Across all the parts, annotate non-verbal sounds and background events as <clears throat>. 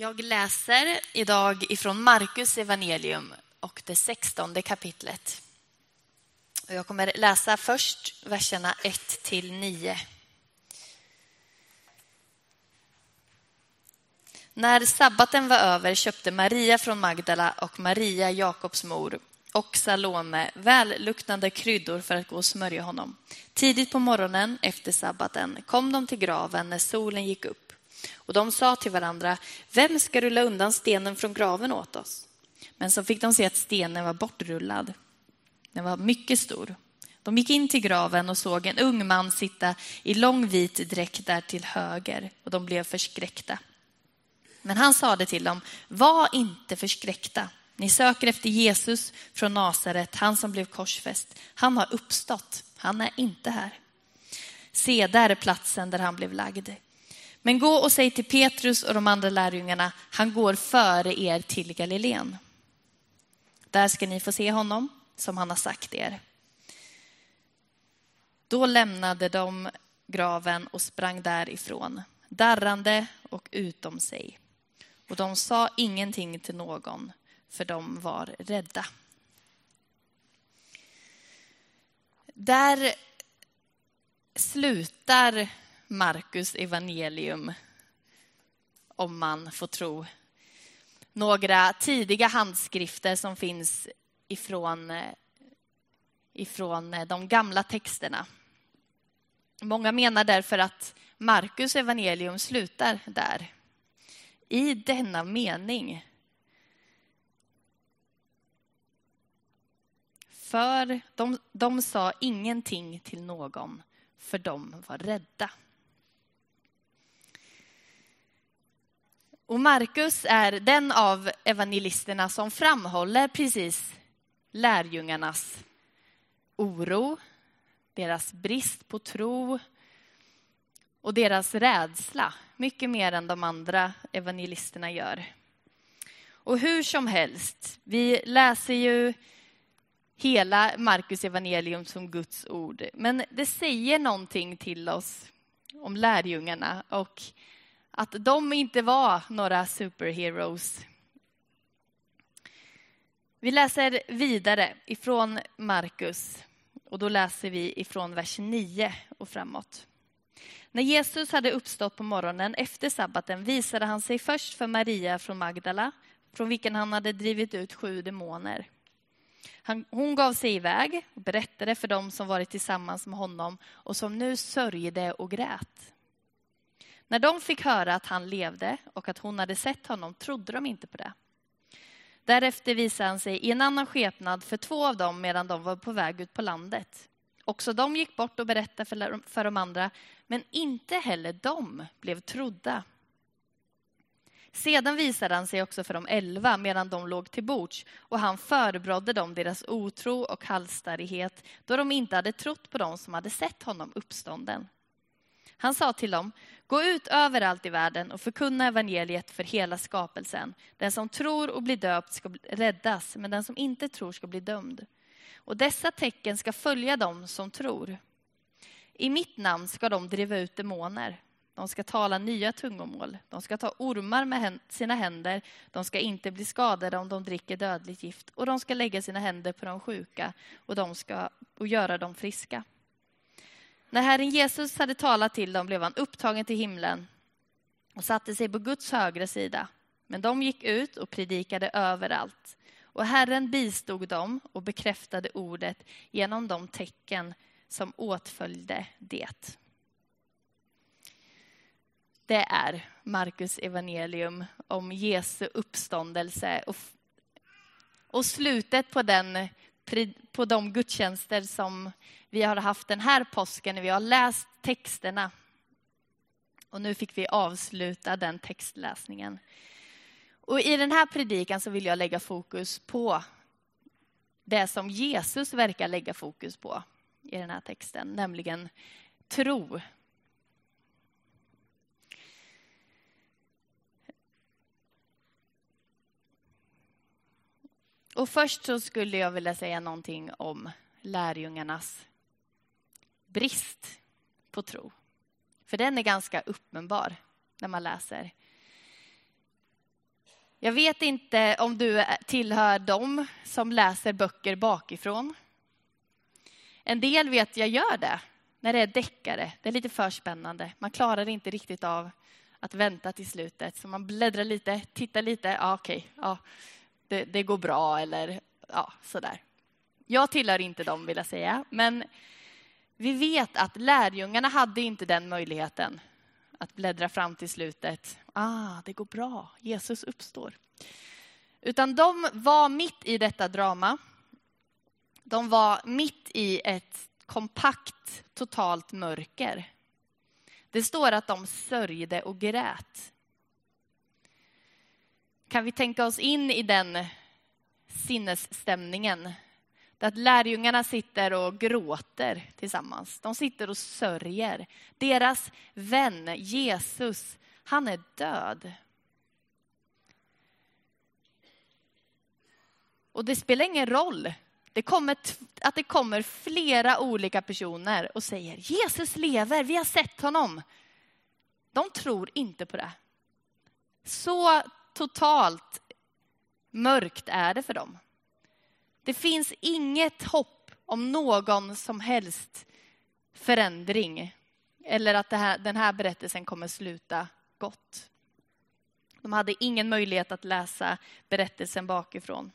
Jag läser idag ifrån Markus evangelium och det sextonde kapitlet. Jag kommer läsa först verserna 1 till 9. När sabbaten var över köpte Maria från Magdala och Maria, Jakobs mor, och Salome välluktande kryddor för att gå och smörja honom. Tidigt på morgonen efter sabbaten kom de till graven när solen gick upp och de sa till varandra, vem ska rulla undan stenen från graven åt oss? Men så fick de se att stenen var bortrullad. Den var mycket stor. De gick in till graven och såg en ung man sitta i lång vit dräkt där till höger och de blev förskräckta. Men han sade till dem, var inte förskräckta. Ni söker efter Jesus från Nasaret, han som blev korsfäst. Han har uppstått, han är inte här. Se, där är platsen där han blev lagd. Men gå och säg till Petrus och de andra lärjungarna, han går före er till Galileen. Där ska ni få se honom, som han har sagt er. Då lämnade de graven och sprang därifrån, darrande och utom sig. Och de sa ingenting till någon, för de var rädda. Där slutar Markus evangelium, om man får tro några tidiga handskrifter som finns ifrån, eh, ifrån eh, de gamla texterna. Många menar därför att Markus evangelium slutar där. I denna mening. För de, de sa ingenting till någon, för de var rädda. Och Markus är den av evangelisterna som framhåller precis lärjungarnas oro, deras brist på tro och deras rädsla. Mycket mer än de andra evangelisterna gör. Och hur som helst, vi läser ju hela Markus evangelium som Guds ord. Men det säger någonting till oss om lärjungarna och att de inte var några superheroes. Vi läser vidare ifrån Markus och då läser vi ifrån vers 9 och framåt. När Jesus hade uppstått på morgonen efter sabbaten visade han sig först för Maria från Magdala, från vilken han hade drivit ut sju demoner. Han, hon gav sig iväg och berättade för dem som varit tillsammans med honom och som nu sörjde och grät. När de fick höra att han levde och att hon hade sett honom trodde de inte på det. Därefter visade han sig i en annan skepnad för två av dem medan de var på väg ut på landet. Också de gick bort och berättade för de andra, men inte heller de blev trodda. Sedan visade han sig också för de elva medan de låg till bords och han förebrådde dem deras otro och halsstarrighet då de inte hade trott på dem som hade sett honom uppstånden. Han sa till dem, gå ut överallt i världen och förkunna evangeliet för hela skapelsen. Den som tror och blir döpt ska räddas, men den som inte tror ska bli dömd. Och dessa tecken ska följa dem som tror. I mitt namn ska de driva ut demoner. De ska tala nya tungomål. De ska ta ormar med sina händer. De ska inte bli skadade om de dricker dödligt gift. Och de ska lägga sina händer på de sjuka och, de ska, och göra dem friska. När Herren Jesus hade talat till dem blev han upptagen till himlen och satte sig på Guds högra sida. Men de gick ut och predikade överallt. Och Herren bistod dem och bekräftade ordet genom de tecken som åtföljde det. Det är Markus evangelium om Jesu uppståndelse och, och slutet på, den, på de gudstjänster som vi har haft den här påsken när vi har läst texterna. Och nu fick vi avsluta den textläsningen. Och I den här predikan så vill jag lägga fokus på det som Jesus verkar lägga fokus på i den här texten, nämligen tro. Och först så skulle jag vilja säga någonting om lärjungarnas brist på tro. För den är ganska uppenbar när man läser. Jag vet inte om du tillhör dem som läser böcker bakifrån. En del vet jag gör det när det är deckare. Det är lite för spännande. Man klarar inte riktigt av att vänta till slutet. Så man bläddrar lite, tittar lite. Ja, okej, ja, det, det går bra eller ja, sådär. Jag tillhör inte dem vill jag säga, men vi vet att lärjungarna hade inte den möjligheten att bläddra fram till slutet. Ah, det går bra, Jesus uppstår. Utan de var mitt i detta drama. De var mitt i ett kompakt, totalt mörker. Det står att de sörjde och grät. Kan vi tänka oss in i den sinnesstämningen? Att lärjungarna sitter och gråter tillsammans. De sitter och sörjer. Deras vän Jesus, han är död. Och det spelar ingen roll det kommer, att det kommer flera olika personer och säger Jesus lever, vi har sett honom. De tror inte på det. Så totalt mörkt är det för dem. Det finns inget hopp om någon som helst förändring eller att här, den här berättelsen kommer sluta gott. De hade ingen möjlighet att läsa berättelsen bakifrån.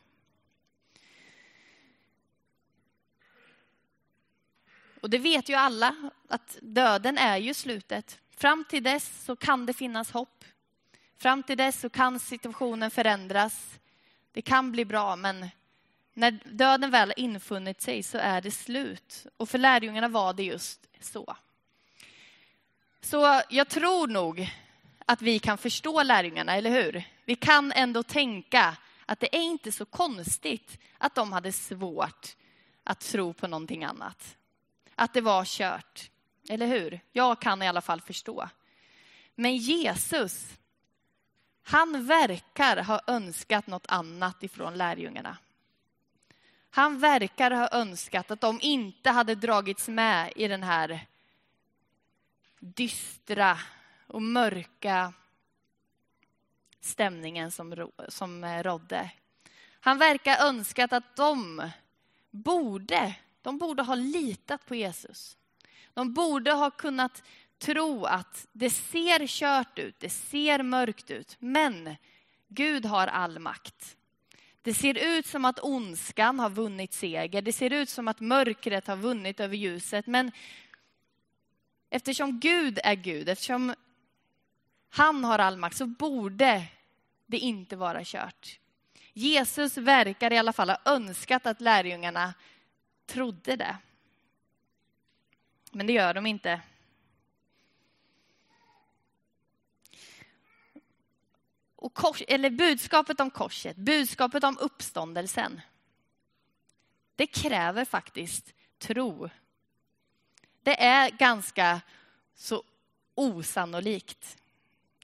Och det vet ju alla, att döden är ju slutet. Fram till dess så kan det finnas hopp. Fram till dess så kan situationen förändras. Det kan bli bra, men när döden väl har infunnit sig så är det slut. Och för lärjungarna var det just så. Så jag tror nog att vi kan förstå lärjungarna, eller hur? Vi kan ändå tänka att det är inte så konstigt att de hade svårt att tro på någonting annat att det var kört. Eller hur? Jag kan i alla fall förstå. Men Jesus, han verkar ha önskat något annat ifrån lärjungarna. Han verkar ha önskat att de inte hade dragits med i den här dystra och mörka stämningen som, som rådde. Han verkar önskat att de borde de borde ha litat på Jesus. De borde ha kunnat tro att det ser kört ut, det ser mörkt ut, men Gud har all makt. Det ser ut som att ondskan har vunnit seger, det ser ut som att mörkret har vunnit över ljuset, men eftersom Gud är Gud, eftersom han har all makt, så borde det inte vara kört. Jesus verkar i alla fall ha önskat att lärjungarna trodde det. Men det gör de inte. Och kors, eller budskapet om korset, budskapet om uppståndelsen. Det kräver faktiskt tro. Det är ganska så osannolikt.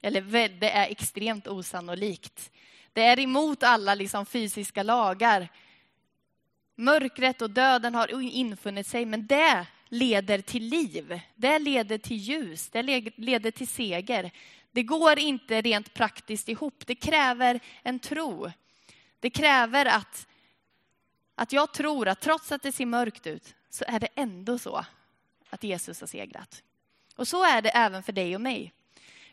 Eller det är extremt osannolikt. Det är emot alla liksom fysiska lagar. Mörkret och döden har infunnit sig, men det leder till liv. Det leder till ljus, det leder till seger. Det går inte rent praktiskt ihop. Det kräver en tro. Det kräver att, att jag tror att trots att det ser mörkt ut så är det ändå så att Jesus har segrat. Och så är det även för dig och mig.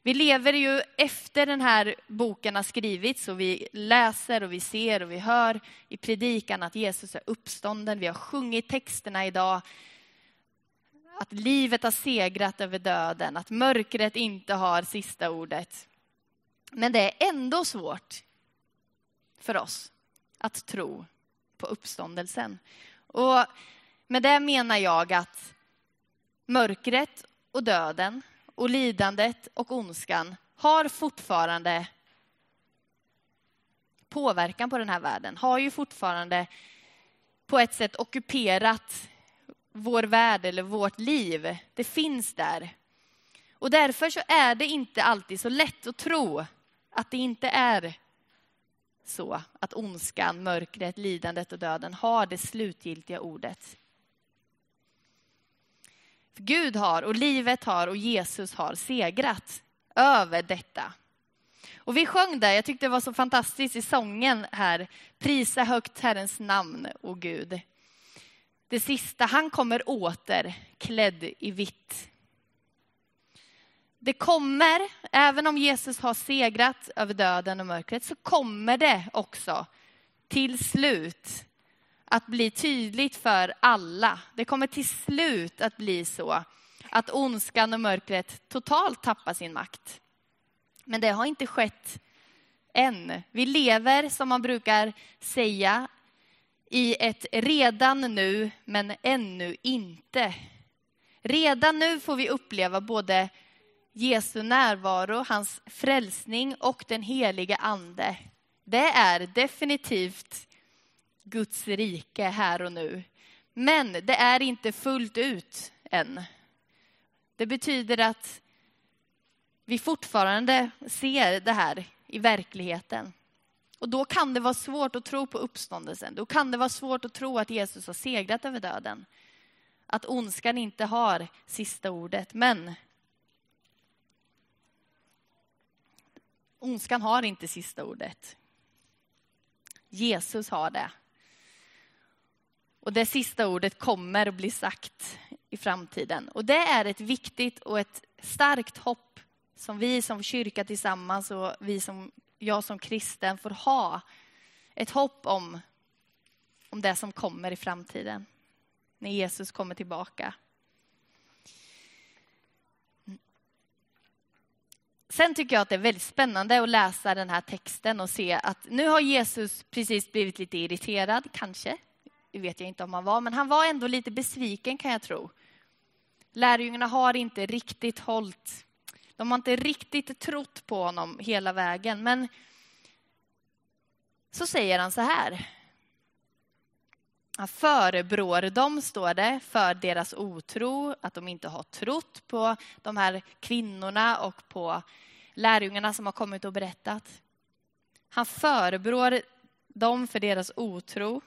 Vi lever ju efter den här boken har skrivits och vi läser och vi ser och vi hör i predikan att Jesus är uppstånden. Vi har sjungit texterna idag. Att livet har segrat över döden, att mörkret inte har sista ordet. Men det är ändå svårt för oss att tro på uppståndelsen. Och med det menar jag att mörkret och döden och lidandet och ondskan har fortfarande påverkan på den här världen, har ju fortfarande på ett sätt ockuperat vår värld eller vårt liv. Det finns där. Och därför så är det inte alltid så lätt att tro att det inte är så att ondskan, mörkret, lidandet och döden har det slutgiltiga ordet. För Gud har och livet har och Jesus har segrat över detta. Och vi sjöng där, jag tyckte det var så fantastiskt i sången här. Prisa högt Herrens namn, o Gud. Det sista, han kommer åter klädd i vitt. Det kommer, även om Jesus har segrat över döden och mörkret, så kommer det också till slut att bli tydligt för alla. Det kommer till slut att bli så att ondskan och mörkret totalt tappar sin makt. Men det har inte skett än. Vi lever, som man brukar säga, i ett redan nu, men ännu inte. Redan nu får vi uppleva både Jesu närvaro, hans frälsning och den heliga ande. Det är definitivt Guds rike här och nu. Men det är inte fullt ut än. Det betyder att vi fortfarande ser det här i verkligheten. Och då kan det vara svårt att tro på uppståndelsen. Då kan det vara svårt att tro att Jesus har segrat över döden. Att ondskan inte har sista ordet. Men ondskan har inte sista ordet. Jesus har det. Och det sista ordet kommer att bli sagt i framtiden. Och det är ett viktigt och ett starkt hopp som vi som kyrka tillsammans och vi som, jag som kristen får ha. Ett hopp om, om det som kommer i framtiden. När Jesus kommer tillbaka. Sen tycker jag att det är väldigt spännande att läsa den här texten och se att nu har Jesus precis blivit lite irriterad, kanske. Det vet jag inte om han var, men han var ändå lite besviken kan jag tro. Lärjungarna har inte riktigt hållit, de har inte riktigt trott på honom hela vägen. Men så säger han så här. Han förebrår dem, står det, för deras otro, att de inte har trott på de här kvinnorna och på lärjungarna som har kommit och berättat. Han förebrår dem för deras otro.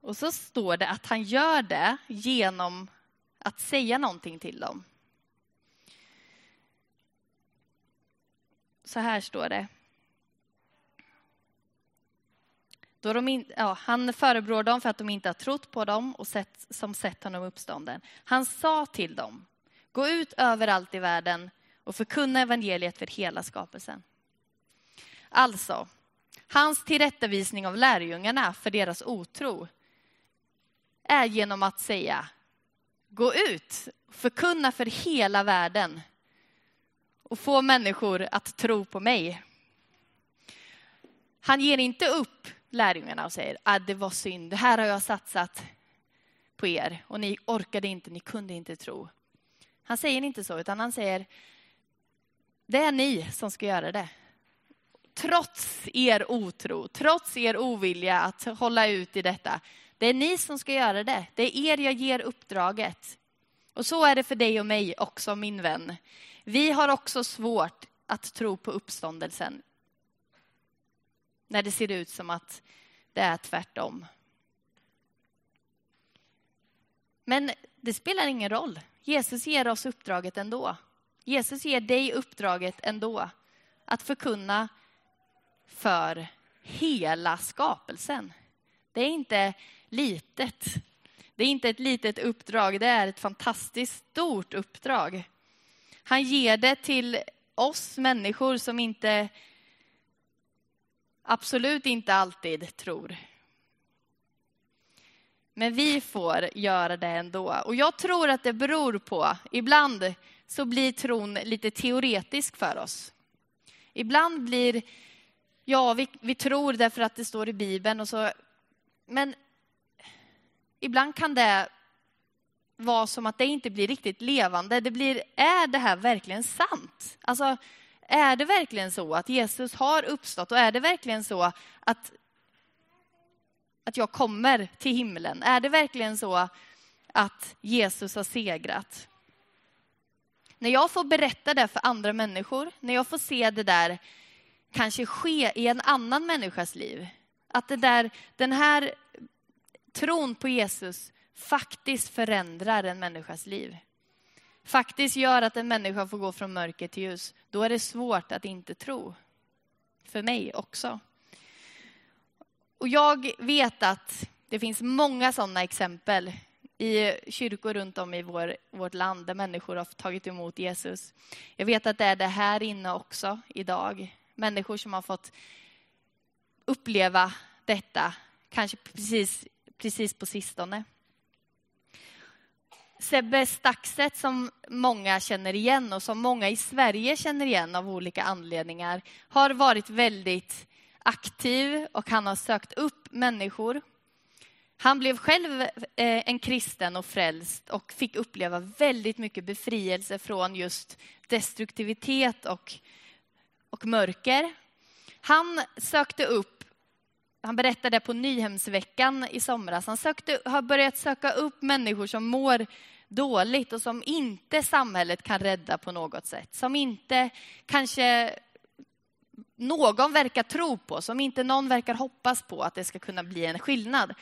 Och så står det att han gör det genom att säga någonting till dem. Så här står det. Då de in, ja, han förebrår dem för att de inte har trott på dem och sett, som sett honom uppstånden. Han sa till dem, gå ut överallt i världen och förkunna evangeliet för hela skapelsen. Alltså, hans tillrättavisning av lärjungarna för deras otro är genom att säga, gå ut, förkunna för hela världen och få människor att tro på mig. Han ger inte upp lärjungarna och säger att ah, det var synd, det här har jag satsat på er och ni orkade inte, ni kunde inte tro. Han säger inte så, utan han säger det är ni som ska göra det. Trots er otro, trots er ovilja att hålla ut i detta. Det är ni som ska göra det. Det är er jag ger uppdraget. Och så är det för dig och mig också, min vän. Vi har också svårt att tro på uppståndelsen när det ser ut som att det är tvärtom. Men det spelar ingen roll. Jesus ger oss uppdraget ändå. Jesus ger dig uppdraget ändå. Att förkunna för hela skapelsen. Det är inte litet. Det är inte ett litet uppdrag, det är ett fantastiskt stort uppdrag. Han ger det till oss människor som inte absolut inte alltid tror. Men vi får göra det ändå. Och jag tror att det beror på, ibland så blir tron lite teoretisk för oss. Ibland blir, ja, vi, vi tror därför att det står i Bibeln och så, men ibland kan det vara som att det inte blir riktigt levande. Det blir, är det här verkligen sant? Alltså, är det verkligen så att Jesus har uppstått och är det verkligen så att, att jag kommer till himlen? Är det verkligen så att Jesus har segrat? När jag får berätta det för andra människor, när jag får se det där kanske ske i en annan människas liv, att det där, den här tron på Jesus faktiskt förändrar en människas liv. faktiskt gör att en människa får gå från mörker till ljus, då är det svårt att inte tro. För mig också. Och jag vet att det finns många sådana exempel i kyrkor runt om i vår, vårt land där människor har tagit emot Jesus. Jag vet att det är det här inne också idag. Människor som har fått uppleva detta, kanske precis, precis på sistone. Sebbe Staxet som många känner igen och som många i Sverige känner igen av olika anledningar har varit väldigt aktiv och han har sökt upp människor. Han blev själv eh, en kristen och frälst och fick uppleva väldigt mycket befrielse från just destruktivitet och, och mörker. Han sökte upp, han berättade på Nyhemsveckan i somras, han sökte, har börjat söka upp människor som mår dåligt och som inte samhället kan rädda på något sätt. Som inte kanske någon verkar tro på, som inte någon verkar hoppas på att det ska kunna bli en skillnad.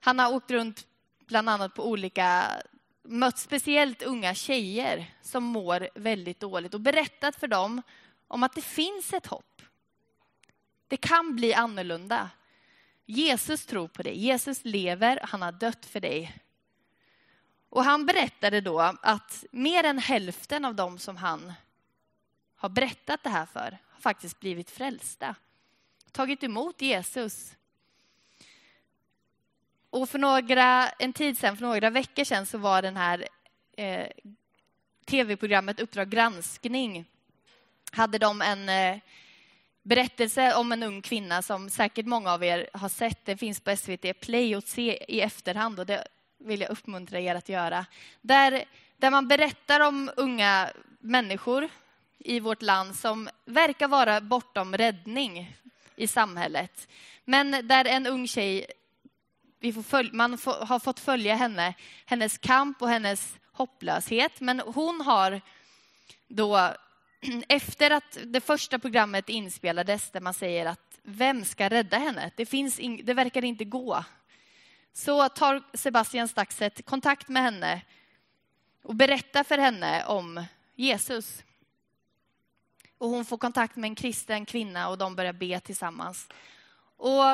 Han har åkt runt bland annat på olika, mött speciellt unga tjejer som mår väldigt dåligt och berättat för dem om att det finns ett hopp. Det kan bli annorlunda. Jesus tror på dig. Jesus lever, han har dött för dig. Och han berättade då att mer än hälften av dem som han har berättat det här för har faktiskt blivit frälsta. Tagit emot Jesus. Och för några, en tid sedan, för några veckor sedan, så var den här eh, tv-programmet Uppdrag granskning, hade de en eh, berättelse om en ung kvinna som säkert många av er har sett. Den finns på SVT Play att se i efterhand och det vill jag uppmuntra er att göra. Där, där man berättar om unga människor i vårt land som verkar vara bortom räddning i samhället. Men där en ung tjej, vi får följa, man får, har fått följa henne, hennes kamp och hennes hopplöshet. Men hon har då, <clears throat> efter att det första programmet inspelades, där man säger att vem ska rädda henne? Det, finns in, det verkar inte gå så tar Sebastian Staxet kontakt med henne och berättar för henne om Jesus. Och hon får kontakt med en kristen kvinna och de börjar be tillsammans. Och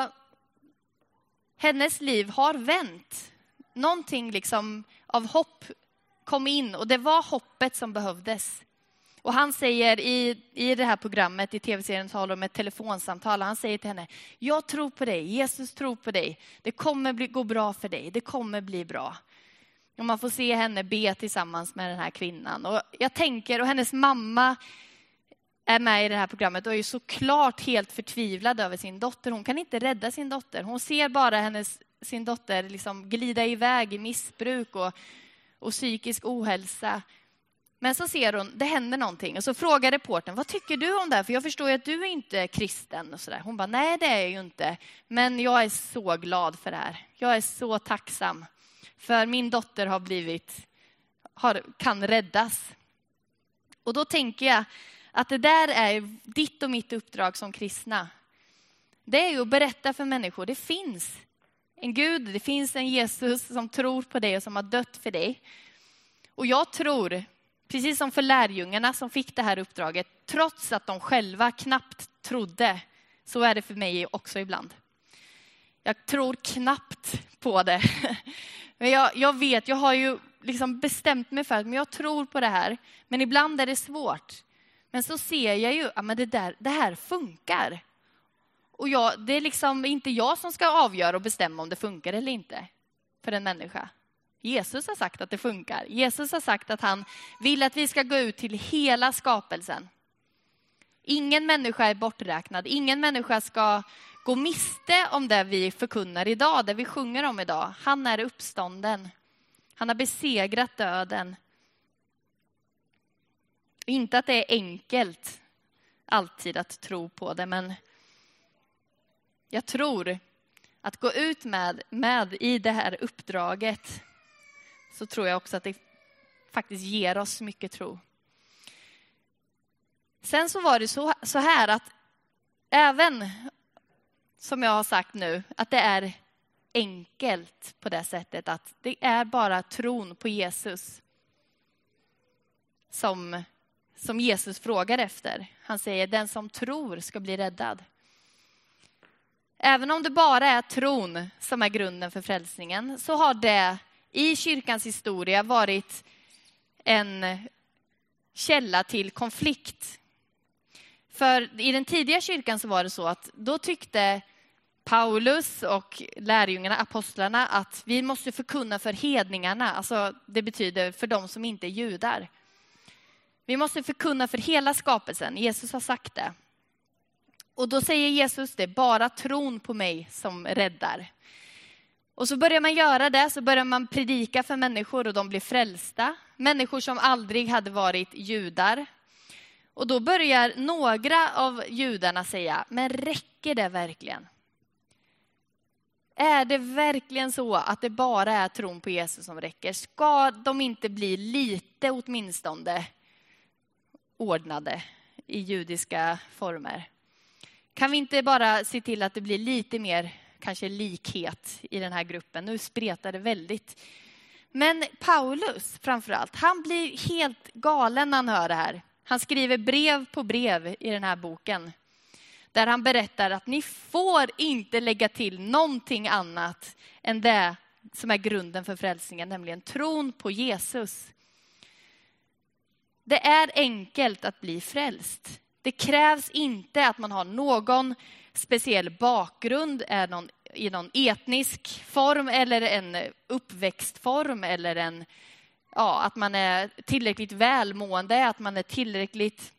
hennes liv har vänt. Någonting liksom av hopp kom in och det var hoppet som behövdes. Och han säger i, i det här programmet, i tv-serien talar om ett telefonsamtal, han säger till henne, jag tror på dig, Jesus tror på dig, det kommer bli, gå bra för dig, det kommer bli bra. Och man får se henne be tillsammans med den här kvinnan. Och jag tänker, och hennes mamma är med i det här programmet och är ju såklart helt förtvivlad över sin dotter. Hon kan inte rädda sin dotter. Hon ser bara hennes, sin dotter liksom glida iväg i missbruk och, och psykisk ohälsa. Men så ser hon, det händer någonting. Och så frågar reportern, vad tycker du om det här? För jag förstår ju att du är inte kristen. Och så där. Hon bara, nej det är jag ju inte. Men jag är så glad för det här. Jag är så tacksam. För min dotter har blivit, har, kan räddas. Och då tänker jag att det där är ditt och mitt uppdrag som kristna. Det är ju att berätta för människor, det finns en Gud, det finns en Jesus som tror på dig och som har dött för dig. Och jag tror Precis som för lärjungarna som fick det här uppdraget, trots att de själva knappt trodde, så är det för mig också ibland. Jag tror knappt på det. <laughs> Men jag, jag vet, jag har ju liksom bestämt mig för att men jag tror på det här. Men ibland är det svårt. Men så ser jag ju att det, där, det här funkar. Och jag, det är liksom inte jag som ska avgöra och bestämma om det funkar eller inte för en människa. Jesus har sagt att det funkar. Jesus har sagt att han vill att vi ska gå ut till hela skapelsen. Ingen människa är borträknad. Ingen människa ska gå miste om det vi förkunnar idag, det vi sjunger om idag. Han är uppstånden. Han har besegrat döden. Inte att det är enkelt alltid att tro på det, men jag tror att gå ut med, med i det här uppdraget så tror jag också att det faktiskt ger oss mycket tro. Sen så var det så, så här att även, som jag har sagt nu, att det är enkelt på det sättet att det är bara tron på Jesus som, som Jesus frågar efter. Han säger den som tror ska bli räddad. Även om det bara är tron som är grunden för frälsningen så har det i kyrkans historia varit en källa till konflikt. För i den tidiga kyrkan så var det så att då tyckte Paulus och lärjungarna, apostlarna, att vi måste förkunna för hedningarna, alltså det betyder för de som inte är judar. Vi måste förkunna för hela skapelsen, Jesus har sagt det. Och då säger Jesus, det är bara tron på mig som räddar. Och så börjar man göra det, så börjar man predika för människor och de blir frälsta. Människor som aldrig hade varit judar. Och då börjar några av judarna säga, men räcker det verkligen? Är det verkligen så att det bara är tron på Jesus som räcker? Ska de inte bli lite åtminstone ordnade i judiska former? Kan vi inte bara se till att det blir lite mer kanske likhet i den här gruppen? Nu spretar det väldigt. Men Paulus framför allt, han blir helt galen när han hör det här. Han skriver brev på brev i den här boken där han berättar att ni får inte lägga till någonting annat än det som är grunden för frälsningen, nämligen tron på Jesus. Det är enkelt att bli frälst. Det krävs inte att man har någon speciell bakgrund, är någon, i någon etnisk form eller en uppväxtform eller en, ja, att man är tillräckligt välmående, att man är tillräckligt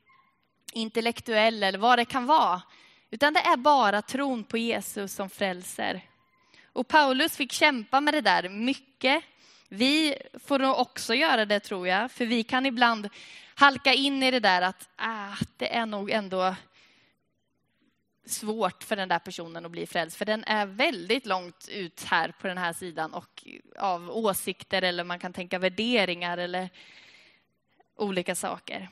intellektuell eller vad det kan vara. Utan det är bara tron på Jesus som frälser. Och Paulus fick kämpa med det där mycket. Vi får nog också göra det tror jag, för vi kan ibland halka in i det där att ah, det är nog ändå svårt för den där personen att bli frälst, för den är väldigt långt ut här på den här sidan och av åsikter eller man kan tänka värderingar eller olika saker.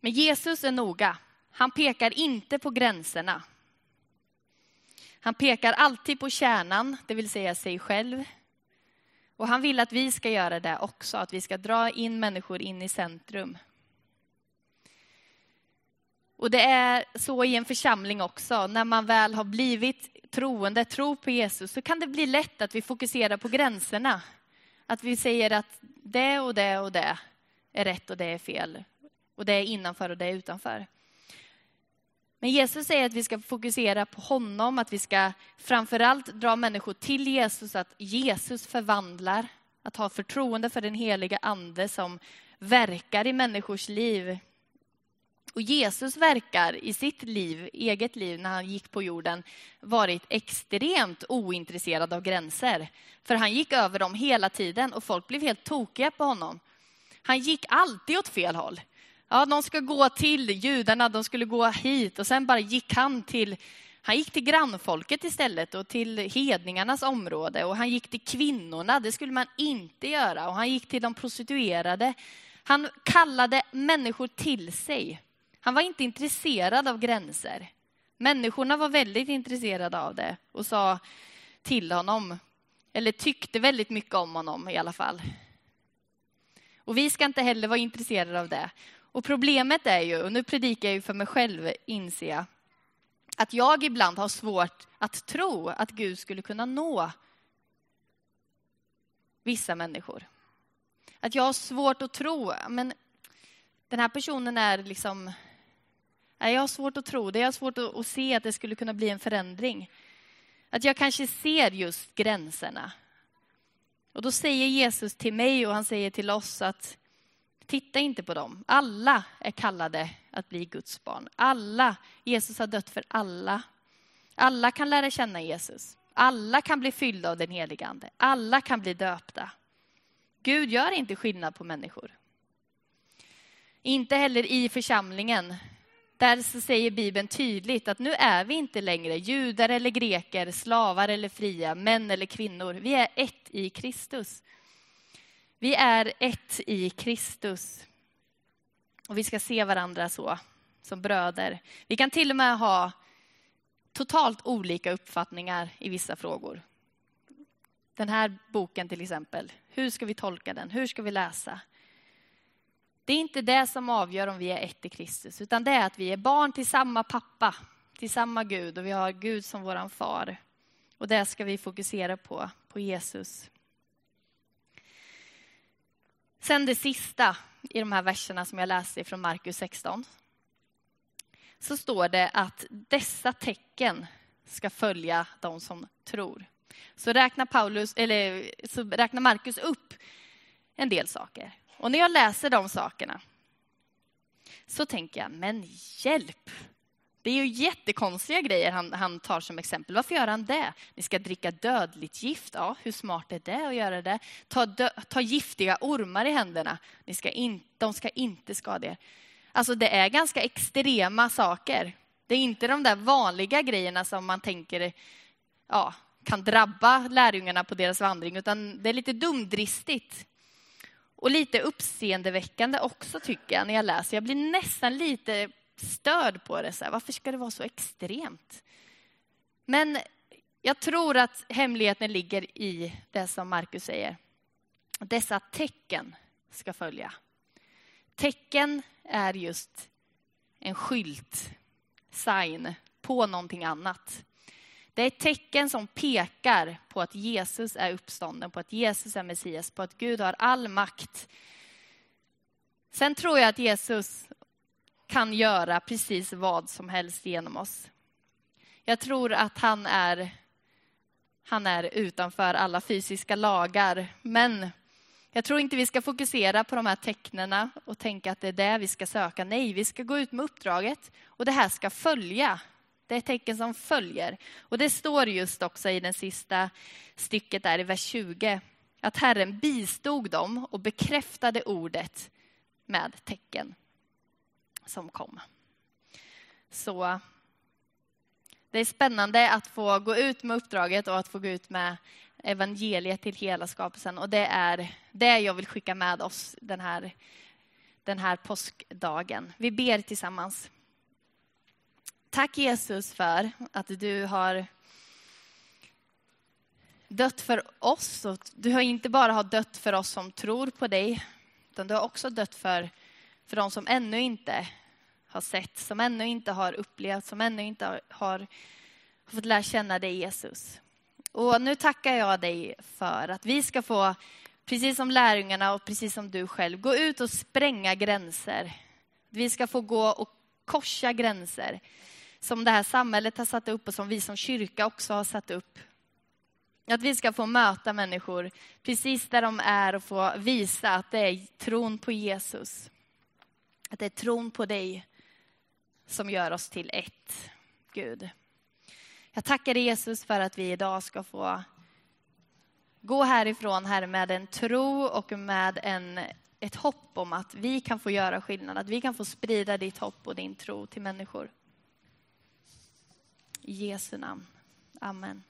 Men Jesus är noga. Han pekar inte på gränserna. Han pekar alltid på kärnan, det vill säga sig själv. Och han vill att vi ska göra det också, att vi ska dra in människor in i centrum. Och det är så i en församling också, när man väl har blivit troende, tror på Jesus, så kan det bli lätt att vi fokuserar på gränserna. Att vi säger att det och det och det är rätt och det är fel. Och det är innanför och det är utanför. Men Jesus säger att vi ska fokusera på honom, att vi ska framförallt dra människor till Jesus, att Jesus förvandlar, att ha förtroende för den heliga ande som verkar i människors liv. Och Jesus verkar i sitt liv, eget liv, när han gick på jorden, varit extremt ointresserad av gränser. För han gick över dem hela tiden och folk blev helt tokiga på honom. Han gick alltid åt fel håll. Ja, de ska gå till judarna, de skulle gå hit och sen bara gick han till han gick till grannfolket istället och till hedningarnas område och han gick till kvinnorna, det skulle man inte göra. Och han gick till de prostituerade. Han kallade människor till sig. Han var inte intresserad av gränser. Människorna var väldigt intresserade av det och sa till honom, eller tyckte väldigt mycket om honom i alla fall. Och vi ska inte heller vara intresserade av det. Och problemet är ju, och nu predikar jag ju för mig själv, inser jag, att jag ibland har svårt att tro att Gud skulle kunna nå vissa människor. Att jag har svårt att tro, men den här personen är liksom... Jag har svårt att tro det, jag har svårt att se att det skulle kunna bli en förändring. Att jag kanske ser just gränserna. Och då säger Jesus till mig och han säger till oss att Titta inte på dem. Alla är kallade att bli Guds barn. Alla. Jesus har dött för alla. Alla kan lära känna Jesus. Alla kan bli fyllda av den helige Ande. Alla kan bli döpta. Gud gör inte skillnad på människor. Inte heller i församlingen. Där så säger Bibeln tydligt att nu är vi inte längre judar eller greker, slavar eller fria, män eller kvinnor. Vi är ett i Kristus. Vi är ett i Kristus. Och vi ska se varandra så, som bröder. Vi kan till och med ha totalt olika uppfattningar i vissa frågor. Den här boken till exempel, hur ska vi tolka den? Hur ska vi läsa? Det är inte det som avgör om vi är ett i Kristus, utan det är att vi är barn till samma pappa, till samma Gud och vi har Gud som våran far. Och det ska vi fokusera på, på Jesus. Sen det sista i de här verserna som jag läste från Markus 16. Så står det att dessa tecken ska följa de som tror. Så räknar, Paulus, eller, så räknar Markus upp en del saker. Och när jag läser de sakerna så tänker jag, men hjälp! Det är ju jättekonstiga grejer han, han tar som exempel. Varför gör han det? Ni ska dricka dödligt gift. Ja, hur smart är det att göra det? Ta, dö, ta giftiga ormar i händerna. Ni ska in, de ska inte skada er. Alltså det är ganska extrema saker. Det är inte de där vanliga grejerna som man tänker ja, kan drabba lärjungarna på deras vandring, utan det är lite dumdristigt. Och lite uppseendeväckande också tycker jag när jag läser. Jag blir nästan lite störd på det. Så här, varför ska det vara så extremt? Men jag tror att hemligheten ligger i det som Markus säger. Dessa tecken ska följa. Tecken är just en skylt, sign, på någonting annat. Det är ett tecken som pekar på att Jesus är uppstånden, på att Jesus är Messias, på att Gud har all makt. Sen tror jag att Jesus kan göra precis vad som helst genom oss. Jag tror att han är, han är utanför alla fysiska lagar, men jag tror inte vi ska fokusera på de här tecknena och tänka att det är det vi ska söka. Nej, vi ska gå ut med uppdraget och det här ska följa. Det är tecken som följer. Och det står just också i det sista stycket där i vers 20 att Herren bistod dem och bekräftade ordet med tecken som kom. Så det är spännande att få gå ut med uppdraget och att få gå ut med evangeliet till hela skapelsen. Och det är det jag vill skicka med oss den här, den här påskdagen. Vi ber tillsammans. Tack Jesus för att du har dött för oss. Och du har inte bara har dött för oss som tror på dig, utan du har också dött för, för de som ännu inte har sett, som ännu inte har upplevt, som ännu inte har, har fått lära känna dig Jesus. Och nu tackar jag dig för att vi ska få, precis som lärjungarna och precis som du själv, gå ut och spränga gränser. Vi ska få gå och korsa gränser som det här samhället har satt upp och som vi som kyrka också har satt upp. Att vi ska få möta människor precis där de är och få visa att det är tron på Jesus. Att det är tron på dig som gör oss till ett, Gud. Jag tackar dig Jesus för att vi idag ska få gå härifrån, Herre, med en tro och med en, ett hopp om att vi kan få göra skillnad, att vi kan få sprida ditt hopp och din tro till människor. I Jesu namn. Amen.